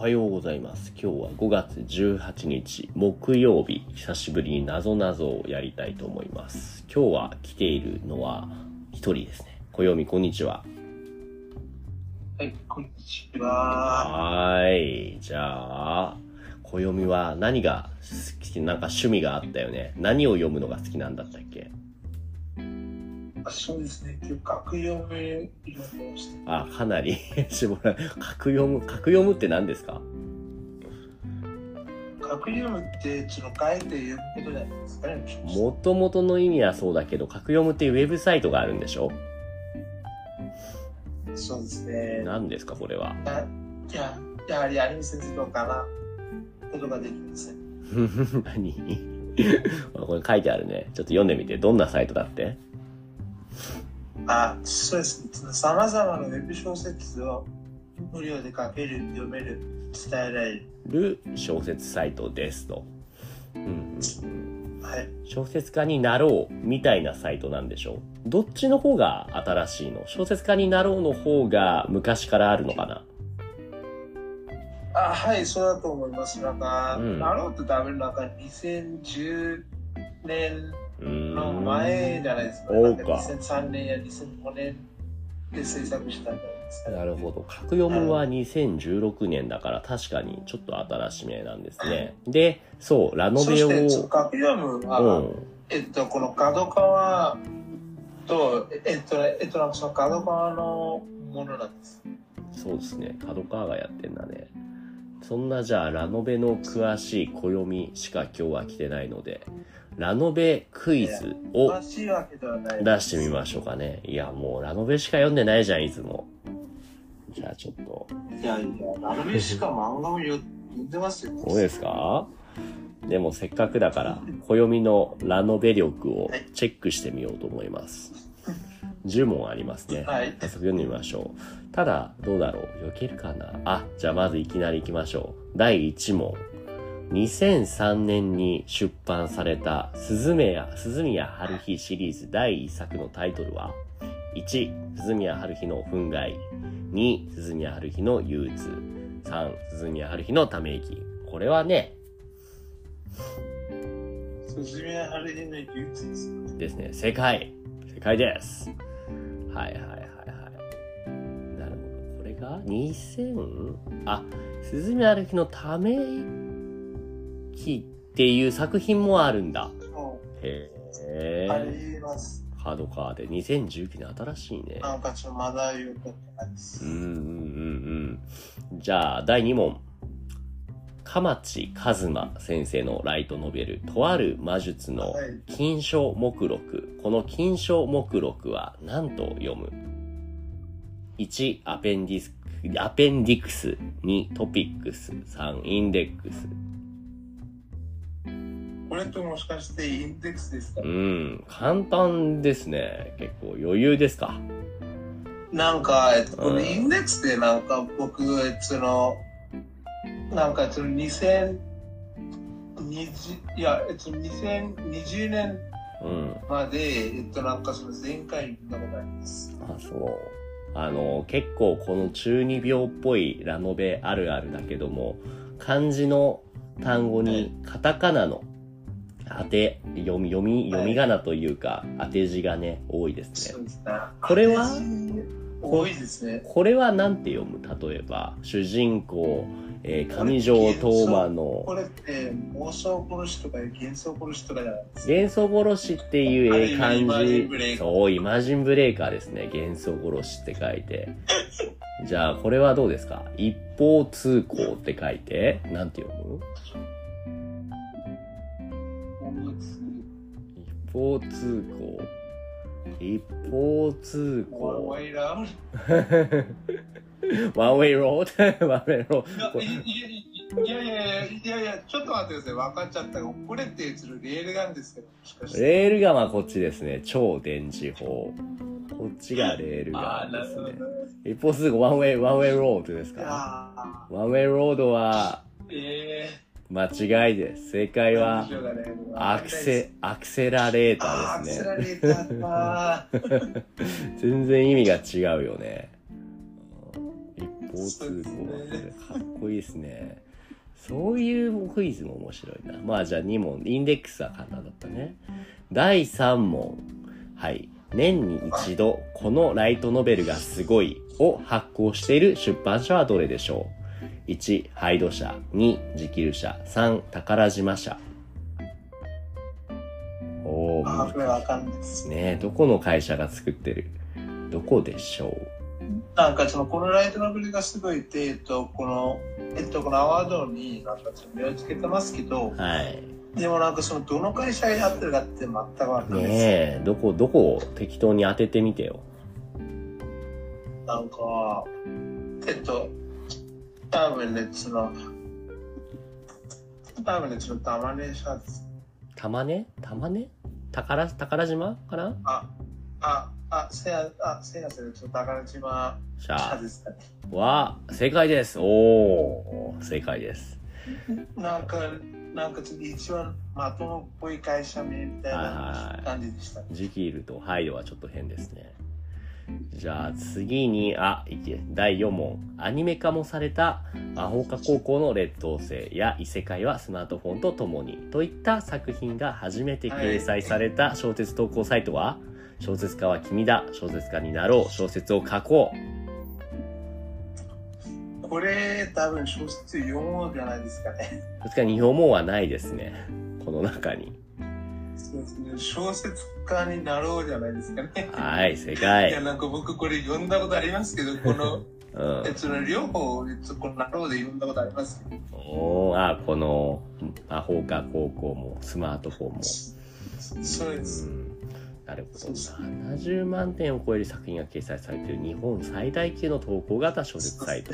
はようございます。今日は5月18日木曜日、久しぶりになぞなぞをやりたいと思います。今日は来ているのは一人ですね。暦こんにちは。はい、こんにちは。はーい。じゃあ、暦は何が好き、なんか趣味があったよね。何を読むのが好きなんだったっけ？あそうですね、今日格読み読みました。あ、かなり 絞ら格読む、格読むって何ですか？格読むって、その書いて読むことじゃないですかね。もともとの意味はそうだけど、格読むっていうウェブサイトがあるんでしょ？そうですね。何ですかこれは？や、やはりアニメ先生とかなことができません。何？これ書いてあるね。ちょっと読んでみて。どんなサイトだって？あ、そうですね。さまざまなウェブ小説を無料で書ける、読める、伝えられる。る小説サイトですと。うんうんはい。小説家になろうみたいなサイトなんでしょどっちの方が新しいの？小説家になろうの方が昔からあるのかな？あ、はい、そうだと思います。なんか、うんなろうと多分なんか2010年のん。前じゃないですか。そうかなんか2003年や2005年で制作したんじゃないですか。なるほど。格読むは2016年だから確かにちょっと新しめなんですね。で、そう、ラノベを。そして、そう格読むは、うん。えっと、この角川と、えっと、えっと、なんかその角川のものなんです。そうですね。角川がやってんだね。そんなじゃあ、ラノベの詳しい暦しか今日は来てないので、ラノベクイズを。出してみましょうかね。いや、もうラノベしか読んでないじゃん、いつも。じゃあちょっと。いやいや、ラノベしか漫画も読んでますよ。そうですか？でもせっかくだから、暦のラノベ力をチェックしてみようと思います。10問ありますね。はい早速読んでみましょう。ただ、どうだろう？避けるかな？あ、じゃあまずいきなり行きましょう。第1問。2003年に出版された鈴宮、鈴宮春日シリーズ第1作のタイトルは ?1、鈴宮春日の憤慨。2、鈴宮春日の憂鬱。3、鈴宮春日のため息。これはね、鈴宮春日の憂鬱です。ですね、正解。正解です。はいはいはいはい。なるほど。これが 2000? あ、鈴宮春日のため息っていう作品もあるんだ。もへう、あえ。ります。カードカーで2019年新しいね。なんかちょっとまだよくわかってないです。うんうんうんうん。じゃあ、第2問。鎌地一馬先生のライトノベル、とある魔術のはい金賞目録。この金賞目録は何と読む ?1、アペンディス、アペンディクス。2、トピックス。3、インデックス。これともしかしてインデックスですか、うん、簡単ですね。結構余裕ですか？なんか、えっと、こうんのインデックスでなんか僕、その、なんかその2020、いや、えっと、2020年うん。まで、えっと、なんかその前回見たことあります。あ、そう。あの、結構この中二病っぽいラノベあるあるだけども、漢字の単語にカタカナの当て、読み、読み、読み仮名というか、当て字がね、多いですね。そうですね。これは？多いですね。これはなんて読む？例えば、主人公、えー上条東馬のこれって妄想殺しとか幻想殺しとかじゃないですか。幻想殺しっていうえー漢字、そう、イマジンブレーカーですね。幻想殺しって書いて。じゃあ、これはどうですか？一方通行って書いて、なんて読む？一方通行。一方通行。 One way road. One way road？いやいやいやいやいやちょっと待ってください。分かっちゃった。これってそのレールガンですけど。レールガンはこっちですね。超電磁砲。こっちがレールガ。ンですね。一方通行、 one way、one way road ですか？あ one way road はーえ間違いです。正解ー、はアクセ、アクセラレータあー、ですね。セラレーターか。全然意味が違うよね。一方交通項学。かっこいいですね。そういうクイズも面白いな。まあじゃあ2問。インデックスは簡単だったね。第3問。はい。年に一度、このライトノベルがすごいを発行している出版社はどれでしょう？?1、ハイド社。2、ジキル社。3、宝島社。おあ、ー、これわかんないです。ねどこの会社が作ってる？どこでしょなんかその、このライトノベルがすごいって、えっと、この、えっと、このアワードになんかちょっと目をつけてますけどう、はい。でもなんかその、どの会社がやってるかって全くわかんないです。ねえ、どこ、どこを適当に当ててみてよ。なんか、えっと、多分ね、その、多分ね、その、たまねシャツ。玉ね？玉ね？宝、宝島？かな？あ、あ、あ、せや、あ、せやせや、ちょっと宝島じシャゃツですかね。あ、は、正解です。おー、正解です。なんか、なんかちょっと一番まともっぽい会社名みたいはいなはい感じでした。ジキールとハイドはちょっと変ですね。じゃあ次に、あ、いけ、第4問。アニメ化もされた魔法科高校の劣等生や異世界はスマートフォンと共にといった作品が初めて掲載された小説投稿サイトは、小説家は君だ、小説家になろう、小説を書こう。これ、多分小説読もうじゃないですかね。確かに日本語はないですね。この中に。そうですね。小説家になろうじゃないですかね。はい、正い解や、。なんか僕これ読んだことありますけど、この、うんえ。その両方、えっと、このなろうで読んだことあります？けど。おーあ、この魔法科高校もスマートフォンも。そうです。うんなるほど。そうそう70万点を超える作品が掲載されている日本最大級の投稿型小説サイト。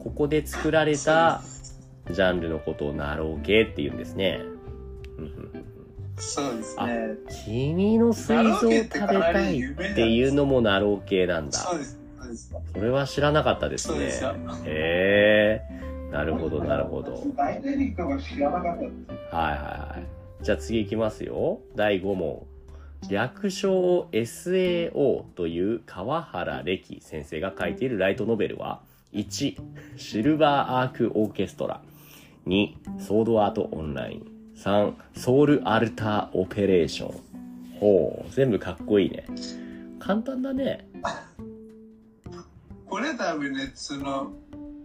ここで作られたジャンルのことをなろう系って言うんですね。そうですね。君の膵臓を食べたいっていうのもなろう系なんだ。そうです。そうです。それは知らなかったですねそうですよ。へえ。なるほど、なるほど。大体の人が知らなかったです。はいはいはい。じゃあ次いきますよ。第5問。略称 SAO という川原歴先生が書いているライトノベルは、1、シルバーアークオーケストラ。2、ソードアートオンライン。3、ソウルアルターオペレーション。ほう、全部かっこいいね。簡単だね。これ多分ね、その、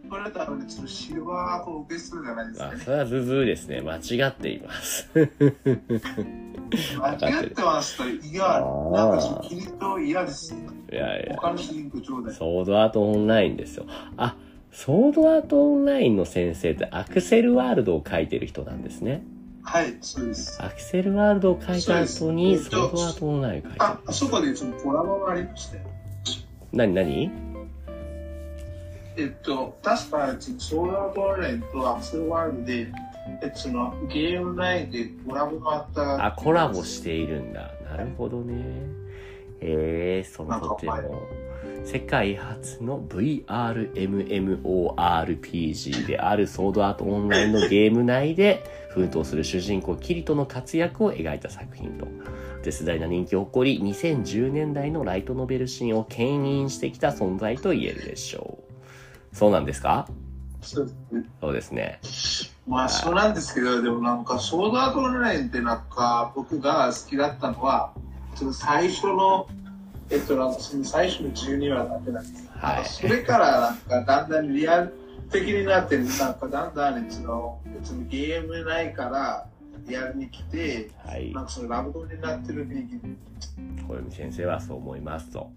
これ多分ね、そのシルバーーケストラじゃないですかあ、ね。それはズズーですね。間違っています。間違ってますと、いや、あーなんかそのキリスト嫌です。いやいや。他の主人公ちょうだい。ソードアートオンラインですよ。あ、ソードアートオンラインの先生ってアクセルワールドを書いてる人なんですね。はい、そうです。アクセルワールドを書いた後にソそうですードアートオンラインを書いてるあ、。あそこでそのコラボがありましたよ。なになにえっと、確か、ソーラーボとアクセルワールドで、えゲーム内でコラボがあった。あ、コラボしているんだ。なるほどね。えー、そのとても、世界初の VRMMORPG であるソードアートオンラインのゲーム内で奮闘する主人公キリトの活躍を描いた作品と。絶大な人気を誇り、2010年代のライトノベルシーンを牽引してきた存在と言えるでしょう。そうなんですか？そうですね。そうですね。まあ、そうなんですけど、でもなんか、ソードアートオンラインってなんか、僕が好きだったのは、その最初の、えっと、最初の12話だけなんです。はいそれからなんか、だんだんリアル的になって、なんかだんだん、その、そのゲーム内からリアルに来て、はい。なんかそのラブコメになってる雰囲気小読先生はそう思いますと。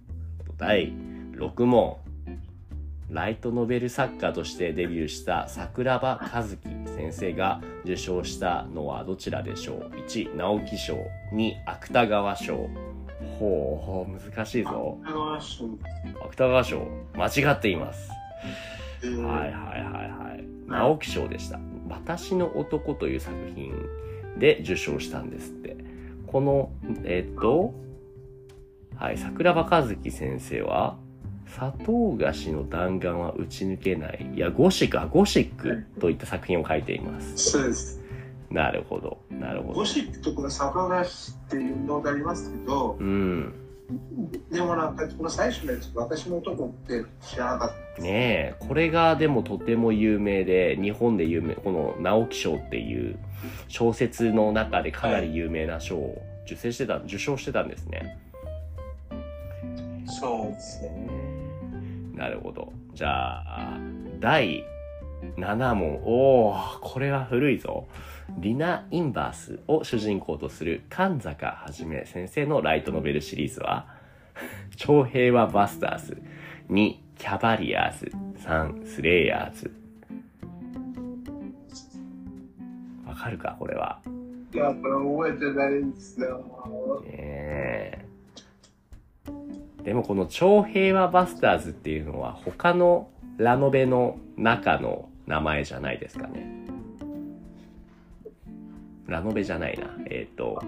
第6問。ライトノベル作家としてデビューした桜庭和樹先生が受賞したのはどちらでしょう ?1、直木賞。2、芥川賞。ほう、難しいぞ。芥川賞。間違っています。はいはいはいはい。直木賞でした。私の男という作品で受賞したんですって。この、えっと、はい、桜庭和樹先生は、砂糖菓子の弾丸は打ち抜けない。いや、ゴシック、あ、ゴシックといった作品を書いています。そうです。なるほど、なるほどゴ。シックとこのサバガシっていうのがありますけど、うん。でもなんか、この最初のやつ、私の男って知らなかった。ねえ、これがでもとても有名で、日本で有名、この直木賞っていう小説の中でかなり有名な賞を受賞してた、受賞してたんですね。そうですね。なるほど。じゃあ、第7問。おー、これは古いぞ。リナ・インバースを主人公とする神坂はじめ先生のライトノベルシリーズは、長平和バスターズ、2、キャバリアーズ、3、スレイヤーズ。わかるかこれは。いや、これ覚えてないんですよ。ねえでもこの超平和バスターズっていうのは他のラノベの中の名前じゃないですかね。ラノベじゃないな。えっ、と、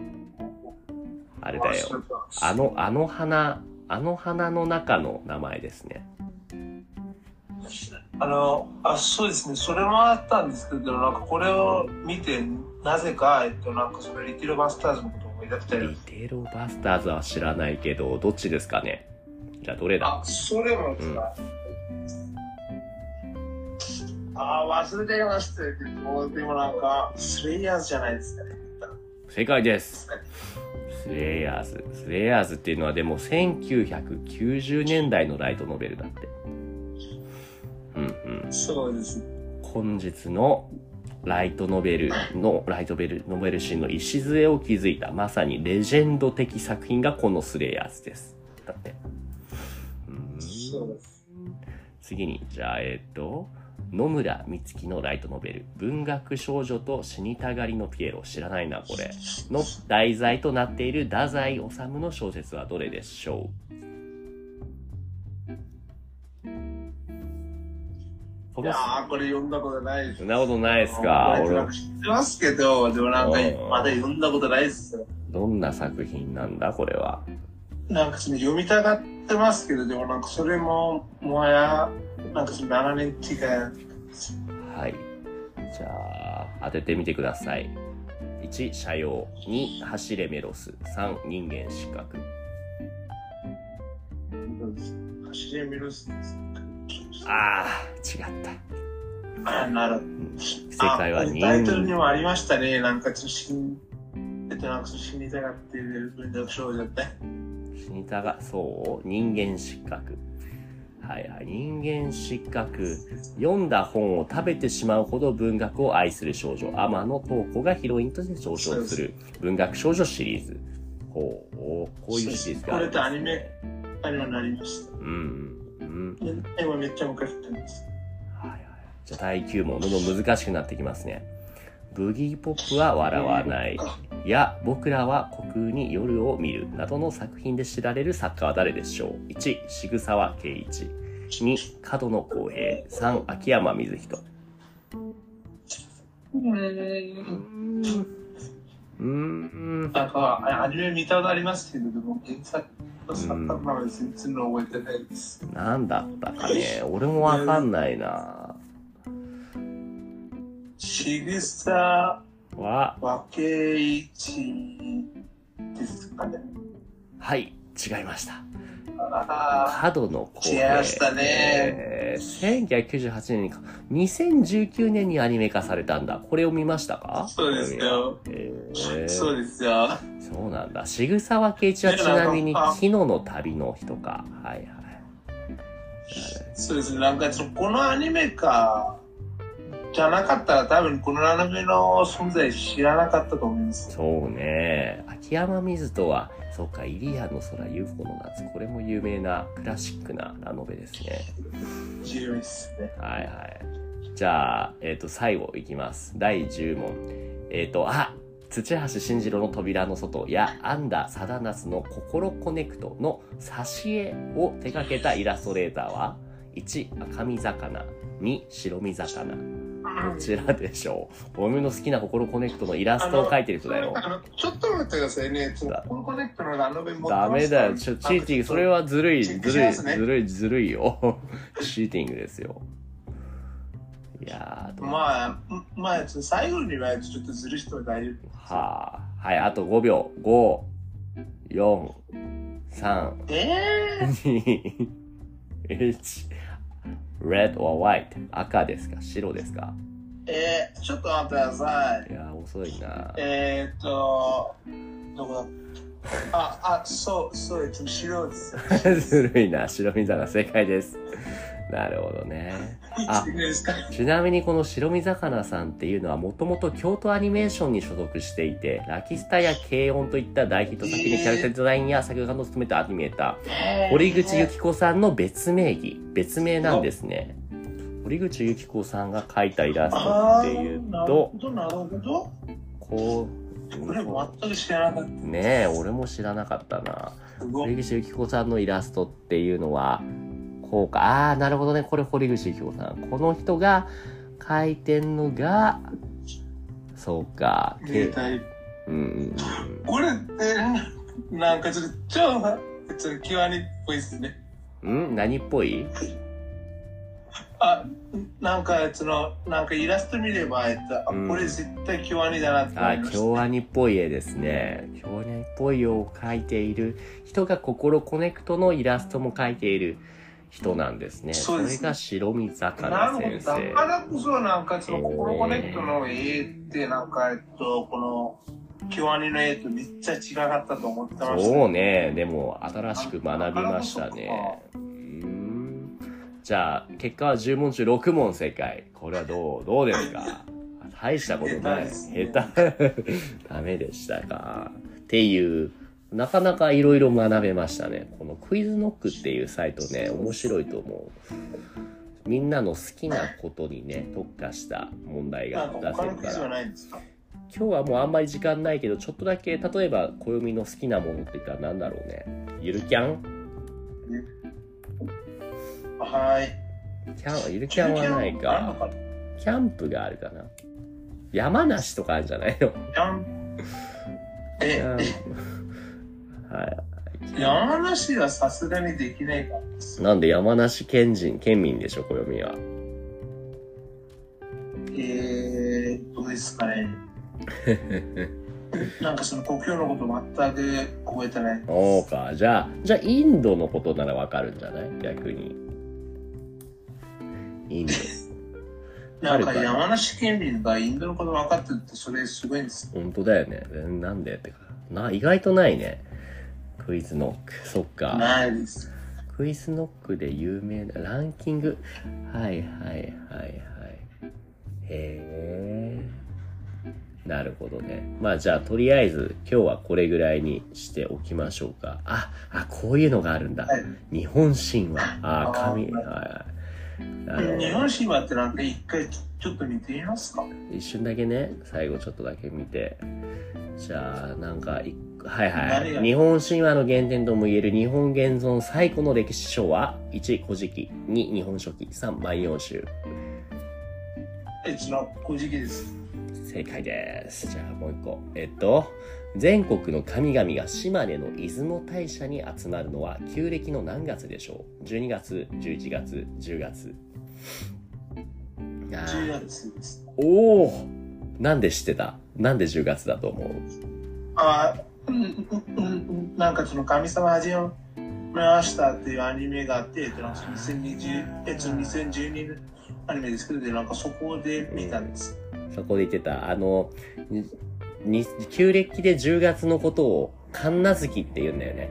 あれだよ。あの、あの花、あの花の中の名前ですね。あの、あ、そうですね。それもあったんですけど、なんかこれを見て、なぜか、えっと、なんかそのリティルバスターズのことを思い出したリり。テロバスターズは知らないけど、どっちですかね？じゃあどれだ？あ、それもですか。あー、忘れていましたけど、でもなんか、スレイヤーズじゃないですかね。正解です。スレイヤーズ。スレイヤーズっていうのはでも1990年代のライトノベルだって。うんうん。そうです。本日のライトノベルの、ライトベル、ノベル誌の礎を築いた、まさにレジェンド的作品がこのスレイヤーズです。だって。うーんそうです。次に、じゃあ、えっ、と、野村美月のライトノベル、文学少女と死にたがりのピエロ、知らないな、これ。の題材となっている太宰治の小説はどれでしょう？いやー、これ読んだことないです。そんなことないですか？俺知ってますけど、でもなんかうんまだ読んだことないですよ。どんな作品なんだこれは？なんかその読みたがってますけど、でもなんかそれも、もはや、なんかその7年違い。はい。じゃあ、当ててみてください。1、社用。2、走れメロス。3、人間失格。走り見るっす。あー、違った。あ、なる。正解はあ人タイトルにもありましたね。なんかちょっと死に、えっと、なんかその死にたがっている文学少女って。死にたが、そう人間失格。はいはい。人間失格。読んだ本を食べてしまうほど文学を愛する少女、天野東子がヒロインとして上昇する文学少女シリーズ。ほう、こういうシリーズがこれあるんですねとアニメ、アニメになりました。うん。うん。で今めっちゃ昔ってます。はいはい。じゃあ第9問、どんどん難しくなってきますね。ブギーポップは笑わない。や、僕らは虚空に夜を見る。などの作品で知られる作家は誰でしょう ?1、渋沢圭一。2、角野公平。3、秋山水人。うーん。うーん。なんか、あアニメ見たことありますけど、でも原作の作家の名前全然覚えてないです。なんだったかね。俺もわかんないなしぐさは、わけいちですかね。はい、違いました。あ角野公違いましたねえー1998年にか、2019年にアニメ化されたんだ。これを見ましたか？そうですよ。えあ、ーそうですよ。そうなんだ。渋沢圭一はちなみに昨日の旅の人か。はいはい。そうですね。なんかその、このアニメか、じゃなかったら多分このアニメの存在知らなかったと思います。そうね。秋山水人は、そうか、イリアの空 UFO の夏。これも有名なクラシックなラノベですね。重要ですね。はいはい。じゃあ、えっ、と、最後いきます。第10問。えっ、と、あ土橋慎次郎の扉の外や、安田貞夏の心コネクトの挿絵を手掛けたイラストレーターは、1、赤身魚、2、白身魚。どちらでしょう俺の好きなココロコネクトのイラストを描いてる人だよ。ちょっと待ってくださいね。そのだコネクトのラノベ持ダメだよ。ちょ、 cheating、それはずるい、ずるい、ずるい、ずるいよ。 Cheating ですよ。いやまあ、まあ、最後にはちょっとずるい人は大丈夫。はあ。はい、あと5秒。5、4、3、え2、1。Red or white? 赤ですか？白ですか？ー、えー、ちょっと待ってください。いやー、遅いな。えーっと、どこだ？あ、あ、そう、そう、えっと、白です。ずるいな。白身魚正解です。なるほどね。あちなみにこの白身魚さんっていうのはもともと京都アニメーションに所属していて、ラキスタや軽音といった大ヒット作品にキャラクターデザインや作画を務めたアニメーター、堀口由紀子さんの別名義、別名なんですね。堀口由紀子さんが描いたイラストあっていうーなるとほ、ど、なるほど。こう、全く知らなかっねえ、俺も知らなかったな。堀口由紀子さんのイラストっていうのは、こうか。ああー、なるほどね。これ堀口由紀子さん。この人が描いてんのが、そうか。け携帯うんうんうん。これって、なんかちょっと超、ちょっと極みっぽいですね。ん？何っぽい？あ、なんか、その、なんかイラスト見れば、えっと、あうんこれ絶対京アニだなって思いました。京アニっぽい絵ですね。京アニっぽい絵を描いている人がココロコネクトのイラストも描いている人なんですね。そうです。それが白身魚先生。なるほど。だからこそ、なんか、その、ココロコネクトの絵って、なんか、えっと、この、極みの絵とめっちゃ違かったと思ってました。そうね。でも、新しく学びましたね。うーんじゃあ、結果は10問中6問正解。これはどう、どうですか？大したことない。下手。ダメでしたか？っていう、なかなかいろいろ学べましたね。このクイズノックっていうサイトね、面白いと思う。みんなの好きなことにね、特化した問題が出せるから。今日はもうあんまり時間ないけど、ちょっとだけ、例えば、暦の好きなものって言ったら何だろうね。ゆるキャン？はい。キャン、ゆるキャンはないか。キャンプがあるかな。山梨とかあるんじゃないの？キャンキえ、ャンえはい。山梨はさすがにできないからです。なんで山梨県人、県民でしょ、暦は。えー、どうですかね。なんかその故郷のこと全く覚えてない。そうか。じゃあ、じゃあインドのことならわかるんじゃない？逆に。インド。なんか山梨県民がインドのこと分かってるってそれすごいんです。本当だよね。えなんで？ってか。な、意外とないね。クイズノック。そっか。ないです。クイズノックで有名なランキング？はいはいはいはい。へえ。なるほどね。まあじゃあとりあえず今日はこれぐらいにしておきましょうか。あ、あ、こういうのがあるんだ。はい日本神話。あ、あー神、はい。なるほど日本神話ってなんか一回ちょっと見てみますか？一瞬だけね、最後ちょっとだけ見て。じゃあ、なんかい、はいはい。日本神話の原点ともいえる日本現存最古の歴史書は、1、古事記、2、日本書紀、3、万葉集。え、ちの古事記です。正解です。じゃあもう一個。えっと、全国の神々が島根の出雲大社に集まるのは旧暦の何月でしょう ?12 月、11月、10月。あー10月です。おおなんで知ってた？なんで10月だと思う？あうんうんうんなんかその神様始めましたっていうアニメがあって、えっと、なんか2020えっと2012年アニメですけど、でなんかそこで見たんです。そこで言ってた、あの、旧暦で10月のことを神無月って言うんだよね。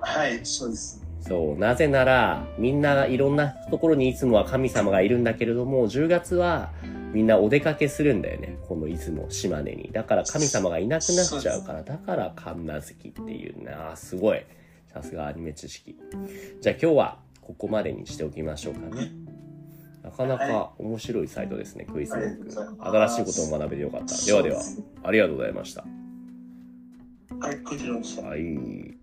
はい、そうです。そう。なぜなら、みんないろんなところにいつもは神様がいるんだけれども、10月はみんなお出かけするんだよね。この出雲、島根に。だから神様がいなくなっちゃうから、だから神無月っていうな。すごい。さすがアニメ知識。じゃあ今日はここまでにしておきましょうかね。なかなか面白いサイトですね、クイズノック。新しいことを学べてよかった。ではでは、ありがとうございました。はい、こちらこそ。はい。